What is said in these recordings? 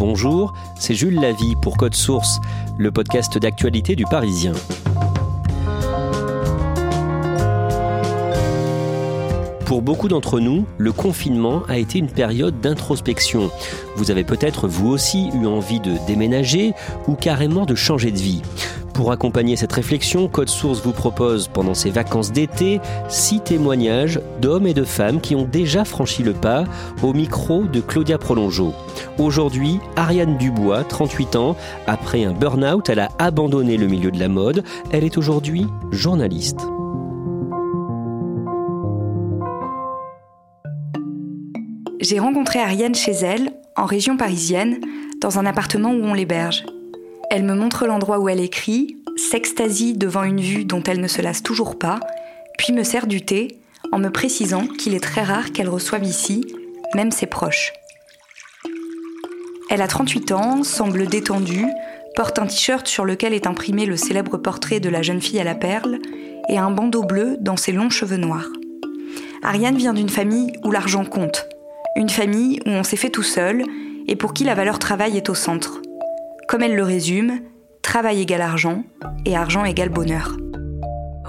Bonjour, c'est Jules Lavie pour Code Source, le podcast d'actualité du Parisien. Pour beaucoup d'entre nous, le confinement a été une période d'introspection. Vous avez peut-être vous aussi eu envie de déménager ou carrément de changer de vie. Pour accompagner cette réflexion, Code Source vous propose pendant ces vacances d'été six témoignages d'hommes et de femmes qui ont déjà franchi le pas au micro de Claudia Prolongeau. Aujourd'hui, Ariane Dubois, 38 ans, après un burn-out, elle a abandonné le milieu de la mode. Elle est aujourd'hui journaliste. J'ai rencontré Ariane chez elle, en région parisienne, dans un appartement où on l'héberge. Elle me montre l'endroit où elle écrit, s'extasie devant une vue dont elle ne se lasse toujours pas, puis me sert du thé en me précisant qu'il est très rare qu'elle reçoive ici, même ses proches. Elle a 38 ans, semble détendue, porte un t-shirt sur lequel est imprimé le célèbre portrait de la jeune fille à la perle et un bandeau bleu dans ses longs cheveux noirs. Ariane vient d'une famille où l'argent compte, une famille où on s'est fait tout seul et pour qui la valeur travail est au centre. Comme elle le résume, travail égale argent et argent égale bonheur.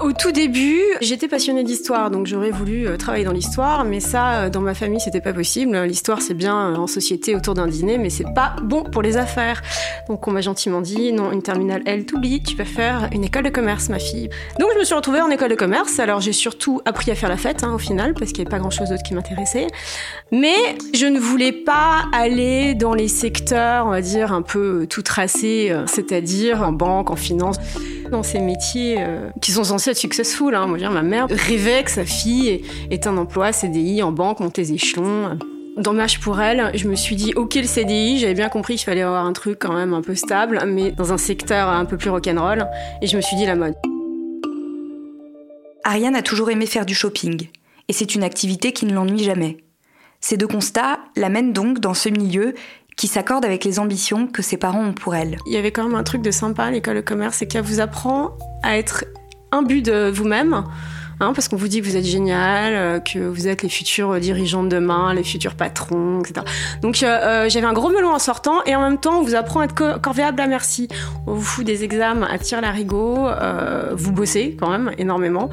Au tout début, j'étais passionnée d'histoire, donc j'aurais voulu euh, travailler dans l'histoire, mais ça, euh, dans ma famille, c'était pas possible. L'histoire, c'est bien euh, en société autour d'un dîner, mais c'est pas bon pour les affaires. Donc on m'a gentiment dit, non, une terminale L, t'oublies, tu peux faire une école de commerce, ma fille. Donc je me suis retrouvée en école de commerce. Alors j'ai surtout appris à faire la fête, hein, au final, parce qu'il n'y avait pas grand-chose d'autre qui m'intéressait. Mais je ne voulais pas aller dans les secteurs, on va dire, un peu tout tracés, c'est-à-dire en banque, en finance dans ces métiers qui sont censés successful. Hein. Moi, je ma mère rêvait que sa fille ait un emploi CDI en banque, monter les échelons. Dommage pour elle, je me suis dit, ok le CDI, j'avais bien compris qu'il fallait avoir un truc quand même un peu stable, mais dans un secteur un peu plus rock'n'roll, et je me suis dit la mode. Ariane a toujours aimé faire du shopping, et c'est une activité qui ne l'ennuie jamais. Ces deux constats l'amènent donc dans ce milieu qui s'accorde avec les ambitions que ses parents ont pour elle. Il y avait quand même un truc de sympa à l'école de commerce, c'est qu'elle vous apprend à être un but de vous-même. Hein, parce qu'on vous dit que vous êtes génial, euh, que vous êtes les futurs dirigeants de demain, les futurs patrons, etc. Donc euh, euh, j'avais un gros melon en sortant et en même temps on vous apprend à être corvéable à merci. On vous fout des examens à tir larigot, vous bossez quand même énormément.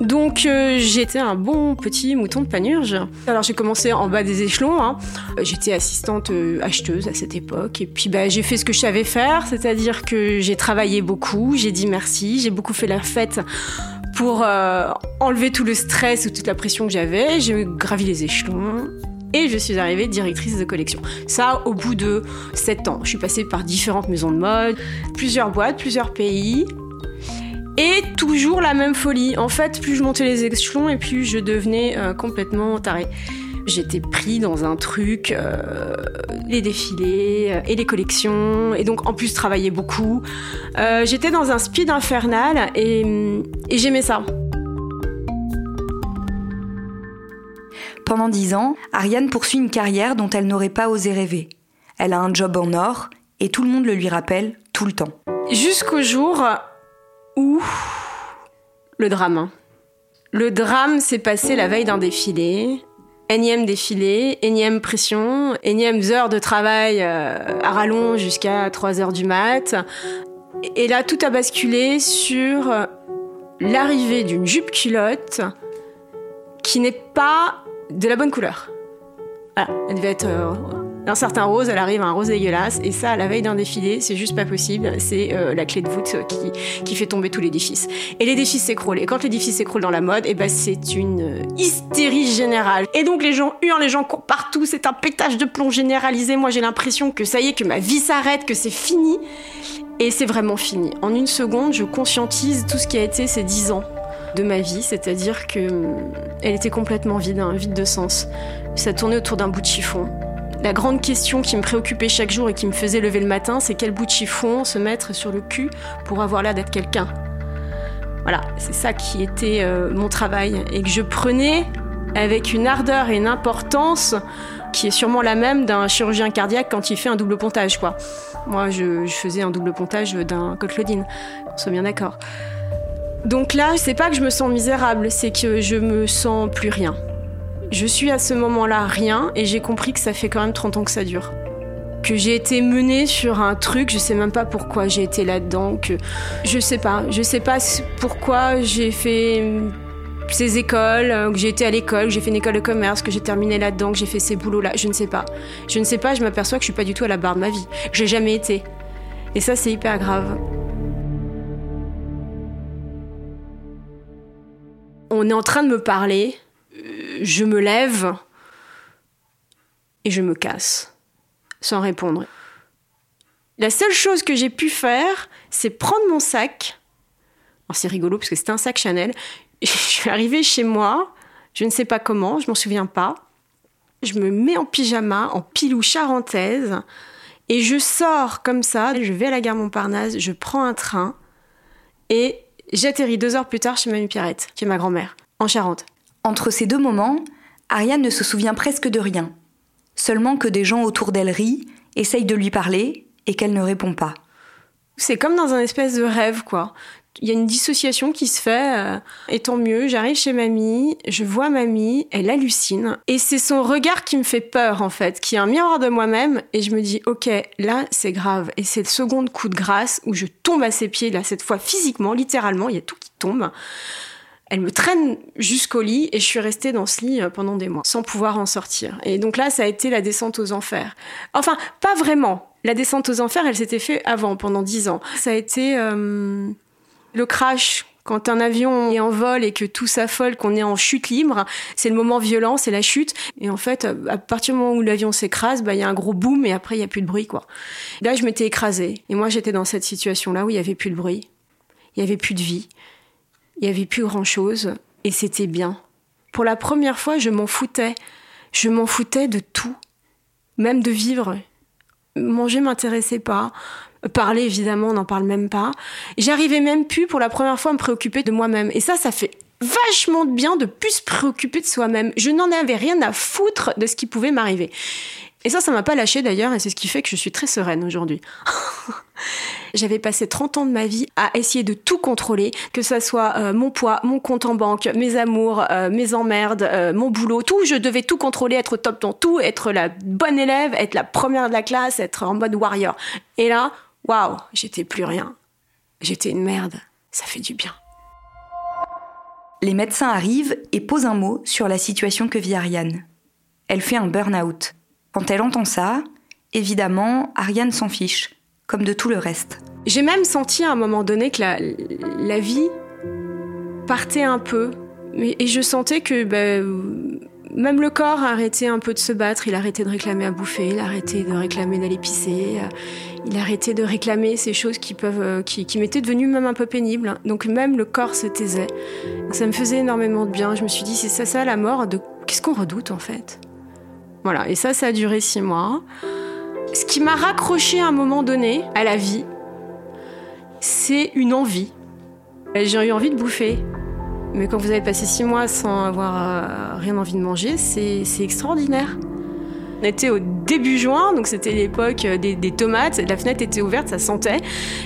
Donc j'étais un bon petit mouton de panurge. Alors j'ai commencé en bas des échelons. Hein. J'étais assistante acheteuse à cette époque. Et puis bah, j'ai fait ce que je savais faire, c'est-à-dire que j'ai travaillé beaucoup, j'ai dit merci, j'ai beaucoup fait la fête pour euh, enlever tout le stress ou toute la pression que j'avais. J'ai gravi les échelons. Et je suis arrivée directrice de collection. Ça, au bout de 7 ans. Je suis passée par différentes maisons de mode, plusieurs boîtes, plusieurs pays. Et toujours la même folie. En fait, plus je montais les échelons et plus je devenais euh, complètement tarée. J'étais pris dans un truc, euh, les défilés euh, et les collections, et donc en plus travailler beaucoup. Euh, j'étais dans un speed infernal et, et j'aimais ça. Pendant dix ans, Ariane poursuit une carrière dont elle n'aurait pas osé rêver. Elle a un job en or et tout le monde le lui rappelle tout le temps. Jusqu'au jour où le drame. Le drame s'est passé la veille d'un défilé énième défilé, énième pression, énième heures de travail euh, à rallonge jusqu'à 3 heures du mat. Et là, tout a basculé sur l'arrivée d'une jupe culotte qui n'est pas de la bonne couleur. Voilà, elle devait être euh, un certain rose, elle arrive à un rose dégueulasse, et ça, à la veille d'un défilé, c'est juste pas possible. C'est euh, la clé de voûte qui, qui fait tomber tous l'édifice. Et l'édifice s'écroule. Et quand l'édifice s'écroule dans la mode, et eh ben c'est une euh, hystérie générale. Et donc les gens hurlent, les gens courent partout, c'est un pétage de plomb généralisé. Moi, j'ai l'impression que ça y est, que ma vie s'arrête, que c'est fini. Et c'est vraiment fini. En une seconde, je conscientise tout ce qui a été ces dix ans de ma vie, c'est-à-dire que hum, elle était complètement vide, un vide de sens. Ça tournait autour d'un bout de chiffon. La grande question qui me préoccupait chaque jour et qui me faisait lever le matin, c'est quel bout de chiffon se mettre sur le cul pour avoir l'air d'être quelqu'un. Voilà, c'est ça qui était euh, mon travail et que je prenais avec une ardeur et une importance qui est sûrement la même d'un chirurgien cardiaque quand il fait un double pontage, quoi. Moi, je, faisais un double pontage d'un Claudine, on soit bien d'accord. Donc là, c'est pas que je me sens misérable, c'est que je me sens plus rien. Je suis à ce moment-là rien et j'ai compris que ça fait quand même 30 ans que ça dure. que j'ai été menée sur un truc, je sais même pas pourquoi j'ai été là-dedans, que je sais pas, je sais pas pourquoi j'ai fait ces écoles, que j'ai été à l'école, que j'ai fait une école de commerce, que j'ai terminé là-dedans, que j'ai fait ces boulots-là, je ne sais pas. Je ne sais pas, je m'aperçois que je suis pas du tout à la barre de ma vie. J'ai jamais été. Et ça, c'est hyper grave. On est en train de me parler, euh, je me lève et je me casse sans répondre. La seule chose que j'ai pu faire, c'est prendre mon sac. c'est rigolo parce que c'était un sac Chanel. Je suis arrivée chez moi, je ne sais pas comment, je m'en souviens pas. Je me mets en pyjama, en pilou charentaise, et je sors comme ça. Je vais à la gare Montparnasse, je prends un train, et j'atterris deux heures plus tard chez Mamie Pierrette, qui est ma grand-mère, en Charente. Entre ces deux moments, Ariane ne se souvient presque de rien seulement que des gens autour d'elle rient, essayent de lui parler et qu'elle ne répond pas. C'est comme dans un espèce de rêve, quoi. Il y a une dissociation qui se fait, euh, et tant mieux, j'arrive chez mamie, je vois mamie, elle hallucine, et c'est son regard qui me fait peur, en fait, qui est un miroir de moi-même, et je me dis, ok, là, c'est grave, et c'est le second coup de grâce où je tombe à ses pieds, là, cette fois physiquement, littéralement, il y a tout qui tombe. Elle me traîne jusqu'au lit et je suis restée dans ce lit euh, pendant des mois sans pouvoir en sortir. Et donc là, ça a été la descente aux enfers. Enfin, pas vraiment. La descente aux enfers, elle s'était faite avant, pendant dix ans. Ça a été euh, le crash quand un avion est en vol et que tout s'affole, qu'on est en chute libre, c'est le moment violent, c'est la chute. Et en fait, à partir du moment où l'avion s'écrase, bah, il y a un gros boom et après, il n'y a plus de bruit, quoi. Là, je m'étais écrasée. Et moi, j'étais dans cette situation-là où il n'y avait plus de bruit. Il n'y avait plus de vie il n'y avait plus grand-chose et c'était bien. Pour la première fois, je m'en foutais. Je m'en foutais de tout, même de vivre. Manger m'intéressait pas. Parler, évidemment, on n'en parle même pas. J'arrivais même plus, pour la première fois, à me préoccuper de moi-même. Et ça, ça fait vachement de bien de plus se préoccuper de soi-même. Je n'en avais rien à foutre de ce qui pouvait m'arriver. Et ça, ça m'a pas lâché d'ailleurs, et c'est ce qui fait que je suis très sereine aujourd'hui. J'avais passé 30 ans de ma vie à essayer de tout contrôler, que ce soit euh, mon poids, mon compte en banque, mes amours, euh, mes emmerdes, euh, mon boulot, tout. Je devais tout contrôler, être top dans tout, être la bonne élève, être la première de la classe, être en mode warrior. Et là, waouh, j'étais plus rien. J'étais une merde. Ça fait du bien. Les médecins arrivent et posent un mot sur la situation que vit Ariane. Elle fait un burn-out. Quand elle entend ça, évidemment, Ariane s'en fiche, comme de tout le reste. J'ai même senti à un moment donné que la, vie partait un peu. Et je sentais que ben, même le corps arrêtait un peu de se battre, il arrêtait de réclamer à bouffer, il arrêtait de réclamer d'aller pisser, il arrêtait de réclamer ces choses qui peuvent, qui, qui m'étaient devenues même un peu pénibles. Donc même le corps se taisait. Ça me faisait énormément de bien. Je me suis dit, c'est ça, ça la mort. De qu'est-ce qu'on redoute en fait? Voilà, et ça, ça a duré six mois. Ce qui m'a raccroché à un moment donné à la vie, c'est une envie. J'ai eu envie de bouffer. Mais quand vous avez passé six mois sans avoir euh, rien envie de manger, c'est extraordinaire. On était au début juin, donc c'était l'époque des, tomates. La fenêtre était ouverte, ça sentait.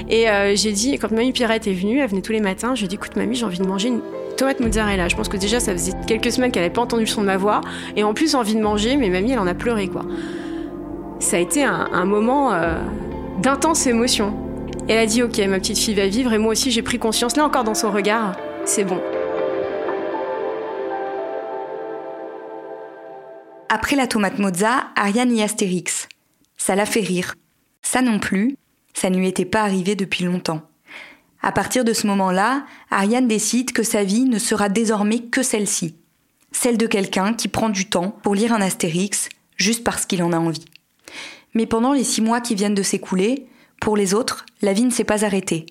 Et euh, j'ai dit, quand mamie Pierrette est venue, elle venait tous les matins, je lui ai dit, écoute mamie, j'ai envie de manger une tomate mozzarella. Je pense que déjà, ça faisait quelques semaines qu'elle n'avait pas entendu le son de ma voix. Et en plus, envie de manger, mais mamie, elle en a pleuré, quoi. Ça a été un, moment euh, d'intense émotion. elle a dit, ok, ma petite fille va vivre. Et moi aussi, j'ai pris conscience, là encore dans son regard, c'est bon. Après la tomate mozza, Ariane y Astérix. Ça l'a fait rire. Ça non plus, ça ne lui était pas arrivé depuis longtemps. À partir de ce moment-là, Ariane décide que sa vie ne sera désormais que celle-ci. Celle de quelqu'un qui prend du temps pour lire un Astérix juste parce qu'il en a envie. Mais pendant les six mois qui viennent de s'écouler, pour les autres, la vie ne s'est pas arrêtée.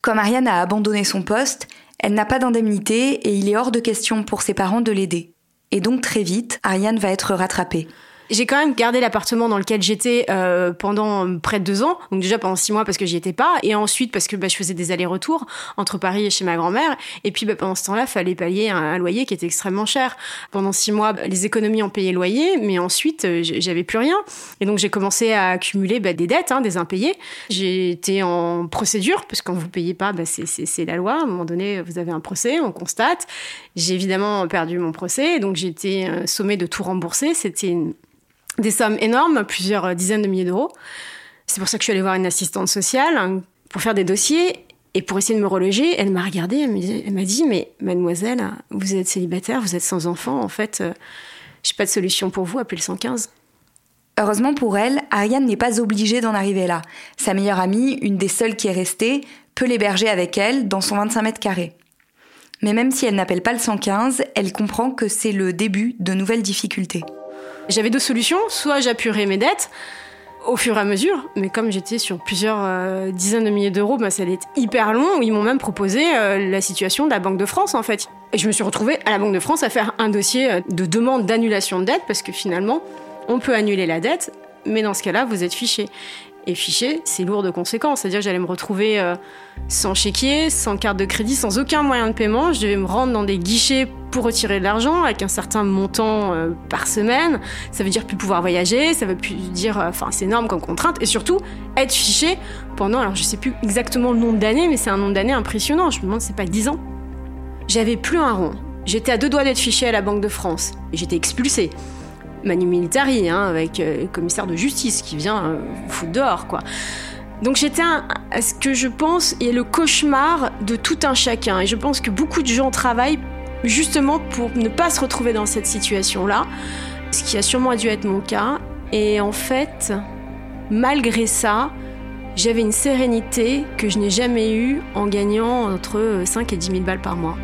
Comme Ariane a abandonné son poste, elle n'a pas d'indemnité et il est hors de question pour ses parents de l'aider. Et donc très vite, Ariane va être rattrapée. J'ai quand même gardé l'appartement dans lequel j'étais euh, pendant près de deux ans. Donc déjà pendant six mois parce que j'y étais pas, et ensuite parce que bah, je faisais des allers-retours entre Paris et chez ma grand-mère. Et puis bah, pendant ce temps-là, fallait payer un, loyer qui était extrêmement cher. Pendant six mois, les économies ont payé le loyer, mais ensuite euh, j'avais plus rien. Et donc j'ai commencé à accumuler bah, des dettes, hein, des impayés. J'ai été en procédure parce que quand vous payez pas, bah, c'est la loi. À un moment donné, vous avez un procès, on constate. J'ai évidemment perdu mon procès, donc été euh, sommée de tout rembourser. C'était une des sommes énormes, plusieurs dizaines de milliers d'euros. C'est pour ça que je suis allée voir une assistante sociale hein, pour faire des dossiers. Et pour essayer de me reloger, elle m'a regardée, elle m'a dit, mais mademoiselle, vous êtes célibataire, vous êtes sans enfant, en fait, euh, j'ai pas de solution pour vous, appelez le 115. Heureusement pour elle, Ariane n'est pas obligée d'en arriver là. Sa meilleure amie, une des seules qui est restée, peut l'héberger avec elle dans son 25 mètres carrés. Mais même si elle n'appelle pas le 115, elle comprend que c'est le début de nouvelles difficultés. J'avais deux solutions, soit j'appuierais mes dettes, au fur et à mesure, mais comme j'étais sur plusieurs euh, dizaines de milliers d'euros, bah, ça allait être hyper long. Ils m'ont même proposé euh, la situation de la Banque de France en fait. Et je me suis retrouvée à la Banque de France à faire un dossier euh, de demande d'annulation de dette parce que finalement, on peut annuler la dette, mais dans ce cas-là, vous êtes fiché. Et fiché, c'est lourd de conséquences. C'est-à-dire que j'allais me retrouver euh, sans chéquier, sans carte de crédit, sans aucun moyen de paiement. Je devais me rendre dans des guichets pour retirer de l'argent avec un certain montant euh, par semaine. Ça veut dire plus pouvoir voyager, ça veut plus dire, euh, enfin, c'est énorme comme contrainte. Et surtout, être fiché pendant, alors je sais plus exactement le nombre d'années, mais c'est un nombre d'années impressionnant. Je me demande, c'est pas 10 ans. J'avais plus un rond. J'étais à deux doigts d'être fiché à la Banque de France. Et j'étais expulsée. Manu Militari, hein, avec euh, le commissaire de justice qui vient euh, foutre dehors, quoi. Donc j'étais à ce que je pense est le cauchemar de tout un chacun. Et je pense que beaucoup de gens travaillent justement pour ne pas se retrouver dans cette situation-là, ce qui a sûrement dû être mon cas. Et en fait, malgré ça, j'avais une sérénité que je n'ai jamais eue en gagnant entre 5 et 10 000 balles par mois.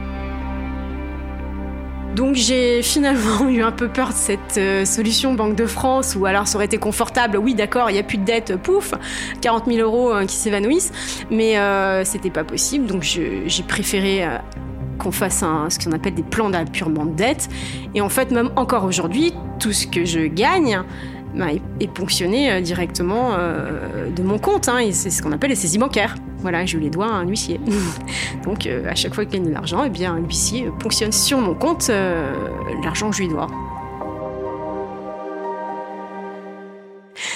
Donc j'ai finalement eu un peu peur de cette euh, solution Banque de France, ou alors ça aurait été confortable, oui d'accord, il n'y a plus de dette, pouf, 40 000 euros euh, qui s'évanouissent, mais euh, c'était pas possible, donc j'ai préféré euh, qu'on fasse ce qu'on appelle des plans d'appurement de dette, et en fait même encore aujourd'hui, tout ce que je gagne, bah, est, ponctionné directement de mon compte. Hein, et c'est ce qu'on appelle les saisies bancaires. Voilà, je les dois à un huissier. Donc euh, à chaque fois qu'il gagne de l'argent, eh bien, un huissier ponctionne sur mon compte l'argent que je lui dois.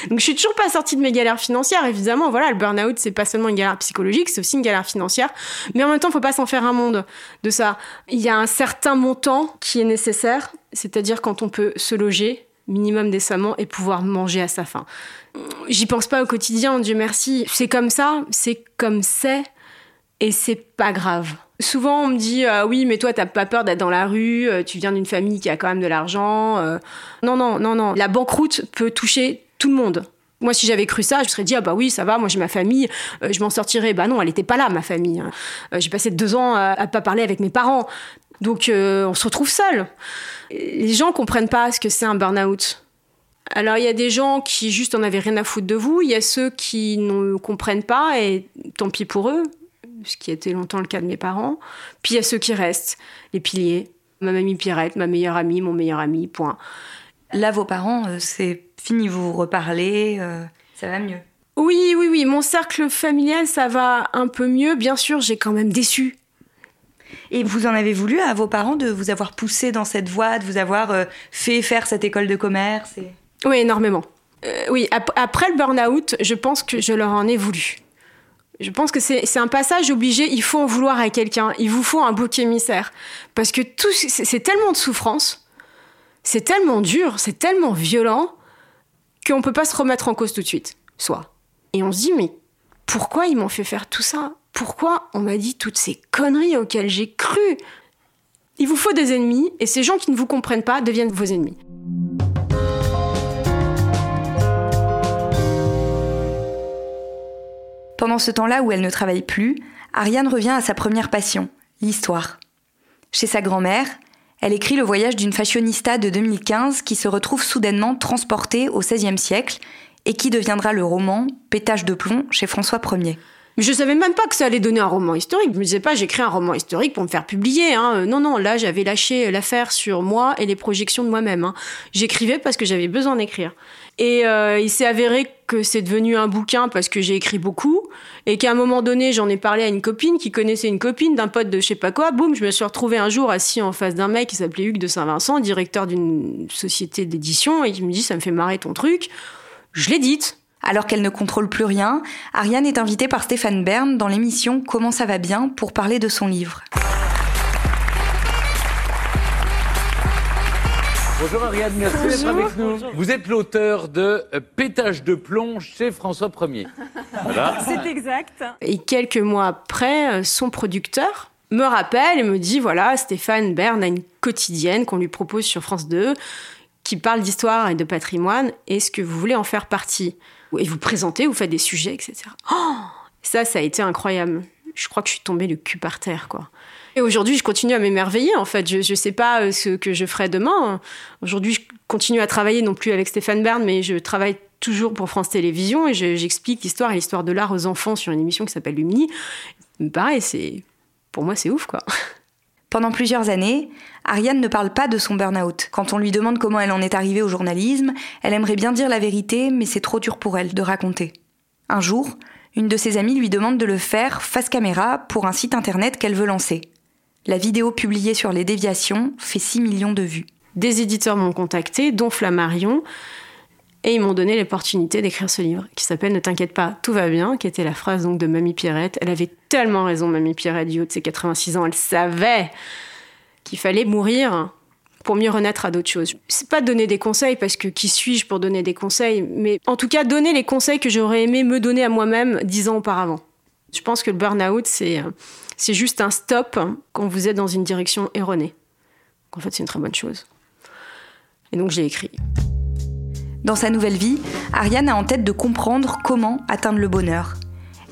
Donc je suis toujours pas sortie de mes galères financières, évidemment. Voilà, le burn-out, c'est pas seulement une galère psychologique, c'est aussi une galère financière. Mais en même temps, faut pas s'en faire un monde de ça. Il y a un certain montant qui est nécessaire, c'est-à-dire quand on peut se loger, minimum décemment et pouvoir manger à sa faim. J'y pense pas au quotidien, Dieu merci. C'est comme ça, c'est comme c'est, et c'est pas grave. Souvent, on me dit euh, oui, mais toi, t'as pas peur d'être dans la rue. Euh, tu viens d'une famille qui a quand même de l'argent. Euh. Non, non, non, non. La banqueroute peut toucher tout le monde. Moi, si j'avais cru ça, je serais dit ah bah oui, ça va. Moi, j'ai ma famille, je m'en sortirais. Bah non, elle était pas là, ma famille. Hein. j'ai passé deux ans à, à, pas parler avec mes parents, donc on se retrouve seul les gens comprennent pas ce que c'est un burn-out. Alors il y a des gens qui juste en avaient rien à foutre de vous, il y a ceux qui ne comprennent pas et tant pis pour eux, ce qui été longtemps le cas de mes parents. Puis il y a ceux qui restent, les piliers, ma mamie Pierrette, ma meilleure amie, mon meilleur ami, point. Là vos parents, euh, c'est fini, vous reparlez, euh, ça va mieux. Oui, oui, oui, mon cercle familial, ça va un peu mieux. Bien sûr, j'ai quand même déçu et vous en avez voulu à vos parents de vous avoir poussé dans cette voie, de vous avoir euh, fait faire cette école de commerce Oui, énormément. Euh, oui, après le burn-out, je pense que je leur en ai voulu. Je pense que c'est un passage obligé, il faut en vouloir à quelqu'un, il vous faut un bouc émissaire. Parce que c'est tellement de souffrance, c'est tellement dur, c'est tellement violent, qu'on ne peut pas se remettre en cause tout de suite, soit. Et on se dit, mais pourquoi ils m'ont fait faire tout ça? Pourquoi on m'a dit toutes ces conneries auxquelles j'ai cru Il vous faut des ennemis, et ces gens qui ne vous comprennent pas deviennent vos ennemis. Pendant ce temps-là où elle ne travaille plus, Ariane revient à sa première passion, l'histoire. Chez sa grand-mère, elle écrit le voyage d'une fashionista de 2015 qui se retrouve soudainement transportée au XVIe siècle et qui deviendra le roman Pétage de plomb chez François Ier. Je savais même pas que ça allait donner un roman historique. Je me disais pas, j'écris un roman historique pour me faire publier. Hein. Euh, non, non, là, j'avais lâché l'affaire sur moi et les projections de moi-même. Hein. J'écrivais parce que j'avais besoin d'écrire. Et euh, il s'est avéré que c'est devenu un bouquin parce que j'ai écrit beaucoup et qu'à un moment donné, j'en ai parlé à une copine qui connaissait une copine d'un pote de je sais pas quoi. Boum, je me suis retrouvée un jour assis en face d'un mec qui s'appelait Hugues de Saint-Vincent, directeur d'une société d'édition, et il me dit ça me fait marrer ton truc. Je l'ai. Alors qu'elle ne contrôle plus rien, Ariane est invitée par Stéphane Bern dans l'émission Comment ça va bien pour parler de son livre. Bonjour Ariane, merci d'être avec nous. Vous êtes l'auteur de euh, Pétage de plomb chez François Ier. Voilà. C'est exact. Et quelques mois après, euh, son producteur me rappelle et me dit voilà, Stéphane Bern a une quotidienne qu'on lui propose sur France 2 qui parle d'histoire et de patrimoine. Est-ce que vous voulez en faire partie? Et vous présentez, vous faites des sujets, etc. Oh ça, ça a été incroyable. Je crois que je suis tombée le cul par terre, quoi. Et aujourd'hui, je continue à m'émerveiller, en fait. Je ne sais pas euh, ce que je ferai demain. Aujourd'hui, je continue à travailler, non plus avec Stéphane Bern, mais je travaille toujours pour France Télévisions et j'explique l'histoire et l'histoire de l'art aux enfants sur une émission qui s'appelle Lumini. Pareil, pour moi, c'est ouf, quoi. Pendant plusieurs années, Ariane ne parle pas de son burn-out. Quand on lui demande comment elle en est arrivée au journalisme, elle aimerait bien dire la vérité, mais c'est trop dur pour elle de raconter. Un jour, une de ses amies lui demande de le faire face caméra pour un site internet qu'elle veut lancer. La vidéo publiée sur les déviations fait 6 millions de vues. Des éditeurs m'ont contacté, dont Flammarion, et ils m'ont donné l'opportunité d'écrire ce livre qui s'appelle Ne t'inquiète pas, tout va bien, qui était la phrase donc de Mamie Pierrette. Elle avait tellement raison, Mamie Pierrette, du haut de ses 86 ans. Elle savait qu'il fallait mourir pour mieux renaître à d'autres choses. C'est pas donner des conseils parce que qui suis-je pour donner des conseils, mais en tout cas donner les conseils que j'aurais aimé me donner à moi-même dix ans auparavant. Je pense que le burn-out, c'est c'est juste un stop quand vous êtes dans une direction erronée. En fait, c'est une très bonne chose. Et donc, j'ai écrit. Dans sa nouvelle vie, Ariane a en tête de comprendre comment atteindre le bonheur.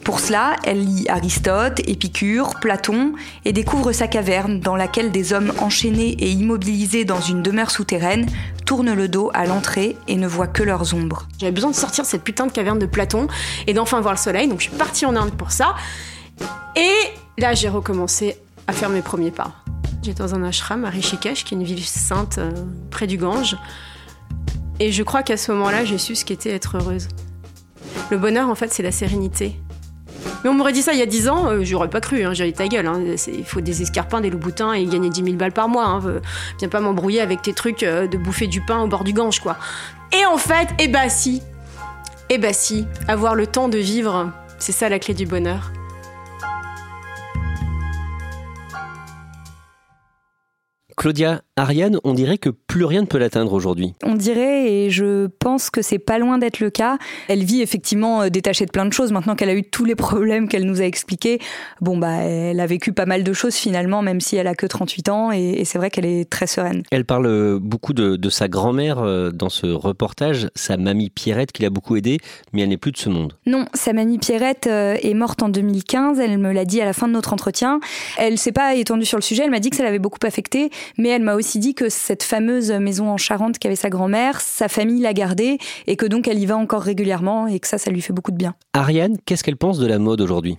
Pour cela, elle lit Aristote, Épicure, Platon et découvre sa caverne dans laquelle des hommes enchaînés et immobilisés dans une demeure souterraine tournent le dos à l'entrée et ne voient que leurs ombres. J'avais besoin de sortir cette putain de caverne de Platon et d'enfin voir le soleil, donc je suis partie en Inde pour ça. Et là, j'ai recommencé à faire mes premiers pas. J'étais dans un ashram à Rishikesh, qui est une ville sainte euh, près du Gange. Et je crois qu'à ce moment-là, j'ai su ce qu'était être heureuse. Le bonheur, en fait, c'est la sérénité. Mais on m'aurait dit ça il y a 10 ans, euh, j'aurais pas cru, hein, j'aurais ta gueule. Hein. Il faut des escarpins, des loups-boutins et gagner 10 000 balles par mois. Hein. Viens pas m'embrouiller avec tes trucs euh, de bouffer du pain au bord du Gange, quoi. Et en fait, eh bah si, eh bah si, avoir le temps de vivre, c'est ça la clé du bonheur. Claudia, Ariane, on dirait que plus rien ne peut l'atteindre aujourd'hui. On dirait, et je pense que c'est pas loin d'être le cas. Elle vit effectivement euh, détachée de plein de choses. Maintenant qu'elle a eu tous les problèmes qu'elle nous a expliqués, bon, bah, elle a vécu pas mal de choses finalement, même si elle a que 38 ans, et, c'est vrai qu'elle est très sereine. Elle parle euh, beaucoup de, sa grand-mère euh, dans ce reportage, sa mamie Pierrette qui l'a beaucoup aidée, mais elle n'est plus de ce monde. Non, sa mamie Pierrette est morte en 2015, elle me l'a dit à la fin de notre entretien. Elle s'est pas étendue sur le sujet, elle m'a dit que ça l'avait beaucoup affectée, mais elle m'a aussi dit que cette fameuse maison en Charente qu'avait sa grand-mère, sa famille l'a gardée et que donc elle y va encore régulièrement et que ça, ça lui fait beaucoup de bien. Ariane, qu'est-ce qu'elle pense de la mode aujourd'hui?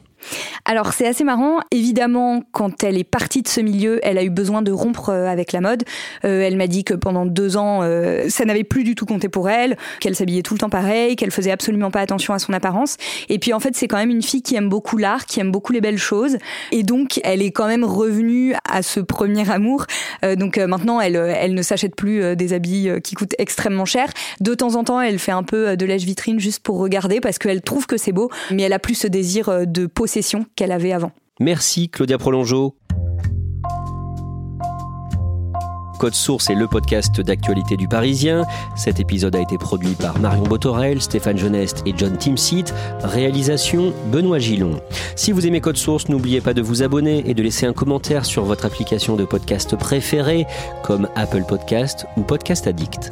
Alors c'est assez marrant. Évidemment, quand elle est partie de ce milieu, elle a eu besoin de rompre euh, avec la mode. Euh, elle m'a dit que pendant deux ans, euh, ça n'avait plus du tout compté pour elle, qu'elle s'habillait tout le temps pareil, qu'elle faisait absolument pas attention à son apparence. Et puis en fait, c'est quand même une fille qui aime beaucoup l'art, qui aime beaucoup les belles choses. Et donc, elle est quand même revenue à ce premier amour. donc maintenant, elle, elle ne s'achète plus des habits qui coûtent extrêmement cher. De temps en temps, elle fait un peu de lèche vitrine juste pour regarder parce qu'elle trouve que c'est beau, mais elle a plus ce désir de posséder Merci Claudia Prolongeau. Code Source est le podcast d'actualité du Parisien. Cet épisode a été produit par Marion Botorel, Stéphane Genest et John Timsit. Réalisation Benoît Gillon. Si vous aimez Code Source, n'oubliez pas de vous abonner et de laisser un commentaire sur votre application de podcast préférée comme Apple Podcast ou Podcast Addict.